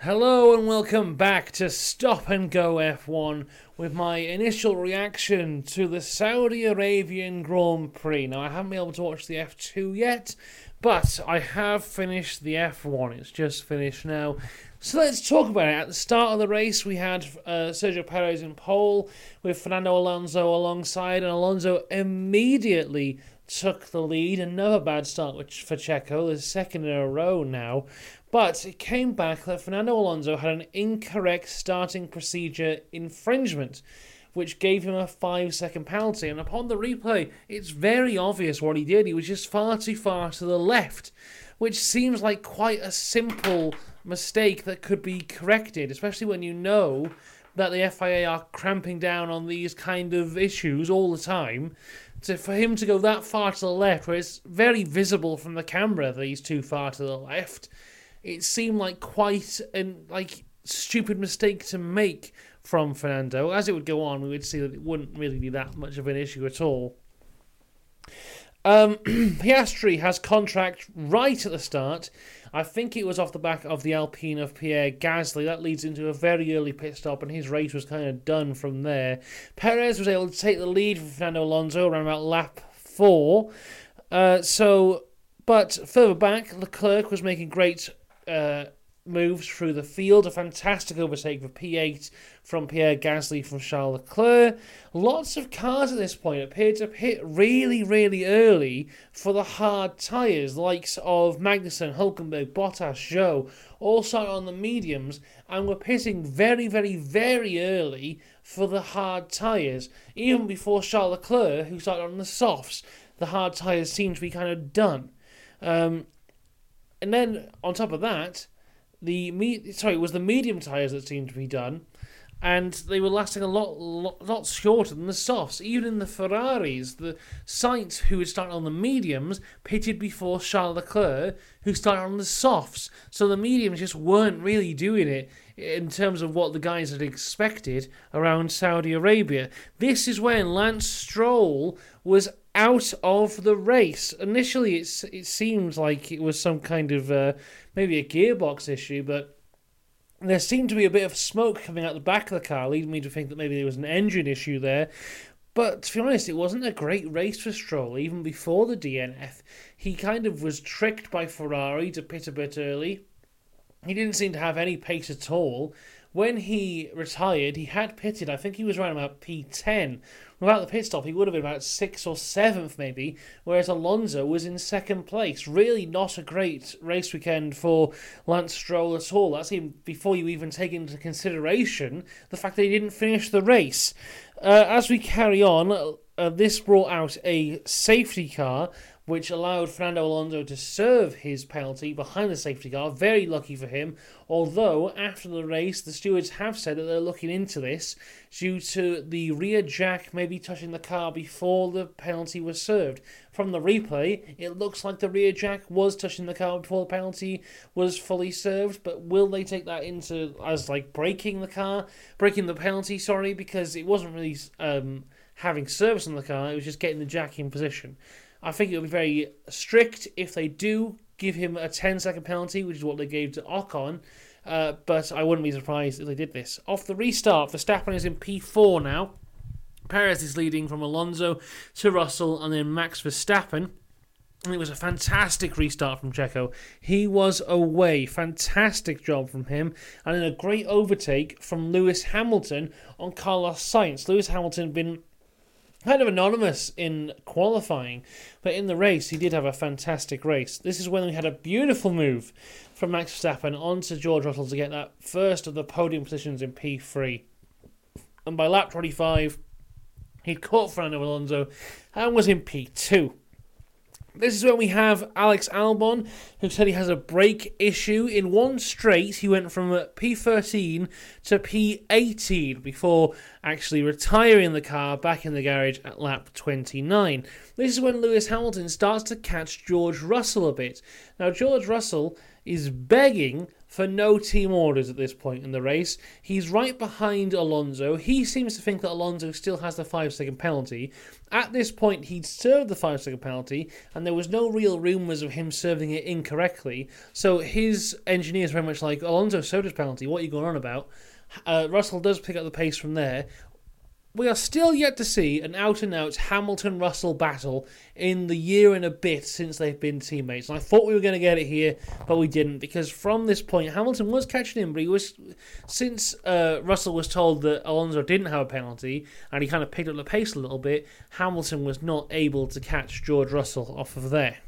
Hello and welcome back to Stop and Go F1 with my initial reaction to the Saudi Arabian Grand Prix. Now, I haven't been able to watch the F2 yet, but I have finished the F1. It's just finished now. So let's talk about it. At the start of the race, we had uh, Sergio Perez in pole with Fernando Alonso alongside, and Alonso immediately took the lead. Another bad start for Checo, the second in a row now. But it came back that Fernando Alonso had an incorrect starting procedure infringement, which gave him a five second penalty. And upon the replay, it's very obvious what he did. He was just far too far to the left, which seems like quite a simple mistake that could be corrected, especially when you know that the FIA are cramping down on these kind of issues all the time. So for him to go that far to the left, where it's very visible from the camera that he's too far to the left, it seemed like quite an like stupid mistake to make from Fernando. As it would go on, we would see that it wouldn't really be that much of an issue at all. Um, Piastri has contract right at the start. I think it was off the back of the Alpine of Pierre Gasly. That leads into a very early pit stop, and his race was kind of done from there. Perez was able to take the lead from Fernando Alonso around about lap four. Uh, so, but further back, Leclerc was making great uh, moves through the field. A fantastic overtake for P8 from Pierre Gasly from Charles Leclerc. Lots of cars at this point appear to pit really, really early for the hard tyres, likes of Magnussen, Hulkenberg, Bottas, Zhou, all started on the mediums and were pitting very, very, very early for the hard tyres, even before Charles Leclerc, who started on the softs. The hard tyres seem to be kind of done. Um, and then on top of that, the me- sorry, it was the medium tires that seemed to be done, and they were lasting a lot, lot, lot shorter than the softs. Even in the Ferraris, the Sainz, who had started on the mediums, pitted before Charles Leclerc, who started on the softs. So the mediums just weren't really doing it in terms of what the guys had expected around Saudi Arabia. This is when Lance Stroll was out of the race. Initially, it's, it seemed like it was some kind of uh, maybe a gearbox issue, but there seemed to be a bit of smoke coming out the back of the car, leading me to think that maybe there was an engine issue there. But to be honest, it wasn't a great race for Stroll, even before the DNF. He kind of was tricked by Ferrari to pit a bit early. He didn't seem to have any pace at all. When he retired, he had pitted, I think he was around about P10, Without the pit stop, he would have been about sixth or seventh, maybe, whereas Alonso was in second place. Really not a great race weekend for Lance Stroll at all. That's even before you even take into consideration the fact that he didn't finish the race. Uh, as we carry on, uh, this brought out a safety car which allowed Fernando Alonso to serve his penalty behind the safety car. Very lucky for him. Although, after the race, the stewards have said that they're looking into this due to the rear jack maybe touching the car before the penalty was served. From the replay, it looks like the rear jack was touching the car before the penalty was fully served, but will they take that into as like breaking the car, breaking the penalty, sorry, because it wasn't really um, having service on the car, it was just getting the jack in position. I think it'll be very strict if they do give him a 10 second penalty, which is what they gave to Ocon. Uh, but I wouldn't be surprised if they did this. Off the restart, Verstappen is in P4 now. Perez is leading from Alonso to Russell and then Max Verstappen. And it was a fantastic restart from Checo. He was away. Fantastic job from him. And then a great overtake from Lewis Hamilton on Carlos Sainz. Lewis Hamilton been kind of anonymous in qualifying, but in the race he did have a fantastic race. This is when we had a beautiful move from Max Verstappen onto George Russell to get that first of the podium positions in P3. And by lap 25, he'd caught Fernando Alonso and was in P2. This is when we have Alex Albon, who said he has a brake issue. In one straight, he went from P13 to P18 before actually retiring the car back in the garage at lap 29. This is when Lewis Hamilton starts to catch George Russell a bit. Now, George Russell is begging for no team orders at this point in the race. He's right behind Alonso. He seems to think that Alonso still has the five second penalty. At this point, he'd served the five second penalty, and there was no real rumours of him serving it incorrectly. So his engineers very much like, Alonso served his penalty, what are you going on about? Uh, Russell does pick up the pace from there we are still yet to see an out and out Hamilton Russell battle in the year and a bit since they've been teammates. And I thought we were going to get it here, but we didn't because from this point, Hamilton was catching him, but he was since uh, Russell was told that Alonso didn't have a penalty and he kind of picked up the pace a little bit. Hamilton was not able to catch George Russell off of there.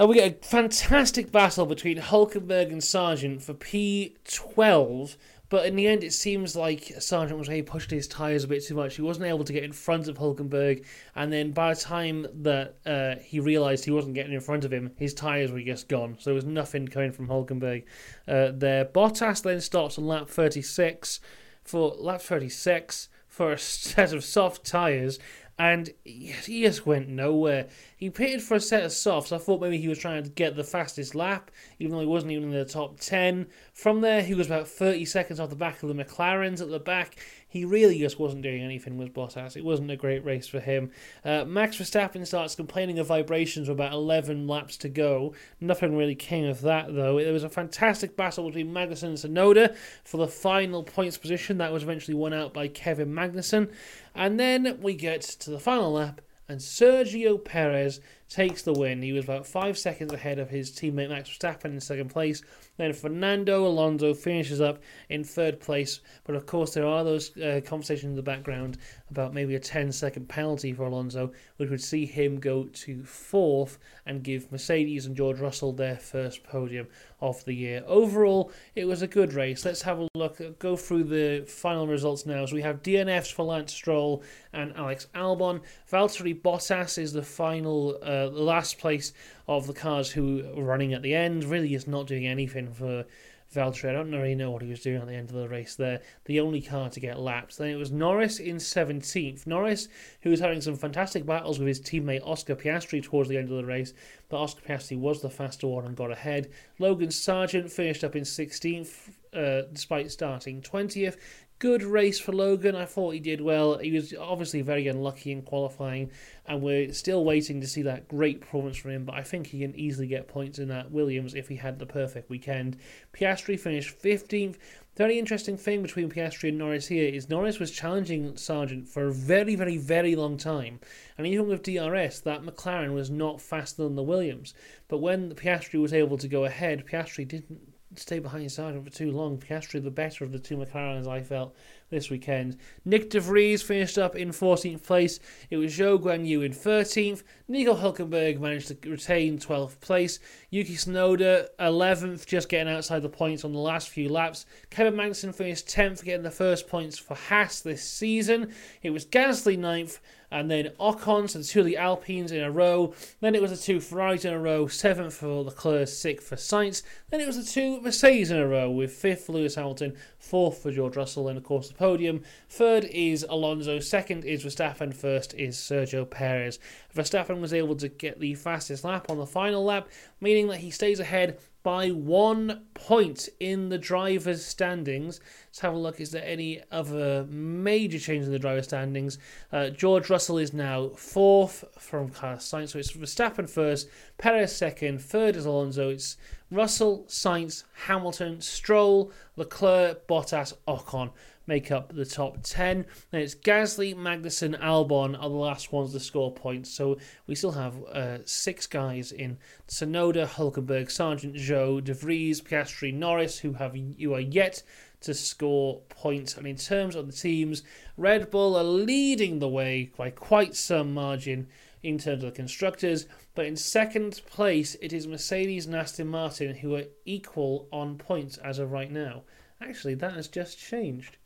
Uh, we get a fantastic battle between Hulkenberg and Sargeant for P12 but in the end, it seems like Sargeant was maybe pushed his tyres a bit too much. He wasn't able to get in front of Hulkenberg, and then by the time that uh, he realised he wasn't getting in front of him, his tyres were just gone. So there was nothing coming from Hulkenberg uh, there. Bottas then starts on lap 36 for lap 36 for a set of soft tyres, and he just went nowhere. He pitted for a set of softs. I thought maybe he was trying to get the fastest lap, even though he wasn't even in the top 10. From there, he was about 30 seconds off the back of the McLarens at the back. He really just wasn't doing anything with Bottas. It wasn't a great race for him. Uh, Max Verstappen starts complaining of vibrations with about 11 laps to go. Nothing really came of that, though. There was a fantastic battle between Magnussen and Tsunoda for the final points position. That was eventually won out by Kevin Magnussen. And then we get to the final lap and Sergio Perez takes the win. He was about five seconds ahead of his teammate Max Verstappen in second place. Then Fernando Alonso finishes up in third place. But of course, there are those uh, conversations in the background about maybe a 10 second penalty for Alonso, which would see him go to fourth and give Mercedes and George Russell their first podium of the year. Overall, it was a good race. Let's have a look, go through the final results now. So we have DNFs for Lance Stroll and Alex Albon. Valtteri Bottas is the final, uh, the last place of the cars who were running at the end. Really is not doing anything for Valtteri. I don't really know what he was doing at the end of the race there. The only car to get lapped. Then it was Norris in 17th. Norris, who was having some fantastic battles with his teammate Oscar Piastri towards the end of the race, but Oscar Piastri was the faster one and got ahead. Logan Sargeant finished up in 16th. Uh, despite starting 20th, good race for Logan. I thought he did well. He was obviously very unlucky in qualifying, and we're still waiting to see that great performance from him. But I think he can easily get points in that Williams if he had the perfect weekend. Piastri finished 15th. Very interesting thing between Piastri and Norris here is Norris was challenging Sargeant for a very, very, very long time. And even with DRS, that McLaren was not faster than the Williams. But when Piastri was able to go ahead, Piastri didn't stay behind Sargeant for too long. Piastri, the better of the two McLarens, I felt, this weekend. Nick de Vries finished up in 14th place. It was Zhou Guanyu in 13th. Nico Hulkenberg managed to retain 12th place. Yuki Tsunoda 11th, just getting outside the points on the last few laps. Kevin Magnussen finished 10th, getting the first points for Haas this season. It was Gasly 9th and then Ocon, so the two of the Alpines in a row. Then it was the two Ferraris in a row, seventh for Leclerc, sixth for Sainz. Then it was the two Mercedes in a row, with fifth Lewis Hamilton, fourth for George Russell, and of course the podium. Third is Alonso, second is Verstappen, first is Sergio Perez. Verstappen was able to get the fastest lap on the final lap, meaning that he stays ahead by one point in the drivers' standings. Let's have a look. Is there any other major change in the driver standings? Uh, George Russell is now fourth from Carlos Sainz, so it's Verstappen first, Perez second, third is Alonso. It's Russell, Sainz, Hamilton, Stroll, Leclerc, Bottas, Ocon make up the top 10. Then it's Gasly, Magnussen, Albon are the last ones to score points. So we still have uh, six guys in Tsunoda, Hulkenberg, Sargeant, Zhou, De Vries, Piastri, Norris, who have you are yet to score points. And in terms of the teams, Red Bull are leading the way by quite some margin in terms of the constructors. But in second place, it is Mercedes and Aston Martin who are equal on points as of right now. Actually, that has just changed.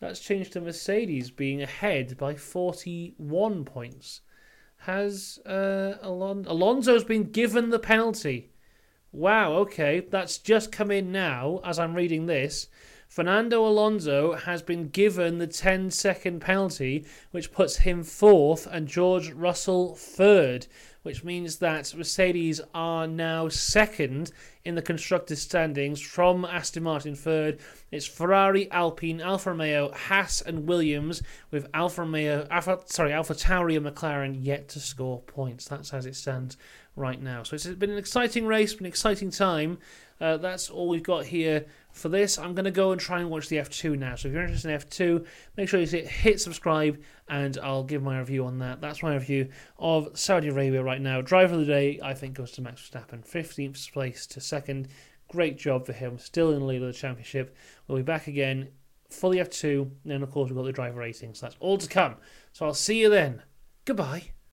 That's changed to Mercedes being ahead by 41 points. Has uh, Alon- Alonso's been given the penalty? Wow, okay, that's just come in now as I'm reading this. Fernando Alonso has been given the 10 second penalty, which puts him fourth and George Russell third, which means that Mercedes are now second in the constructors' standings from Aston Martin third. It's Ferrari, Alpine, Alfa Romeo, Haas, and Williams, with Alfa Romeo, Alpha, sorry, AlphaTauri and McLaren yet to score points. That's as it stands right now. So it's been an exciting race, been an exciting time. Uh, that's all we've got here for this. I'm going to go and try and watch the F2 now. So if you're interested in F2, make sure you hit, subscribe and I'll give my review on that. That's my review of Saudi Arabia right now. Driver of the day, I think, goes to Max Verstappen. 15th place to second. Great job for him. Still in the lead of the championship. We'll be back again for the F2. And then, of course, we've got the driver ratings. So that's all to come. So I'll see you then. Goodbye.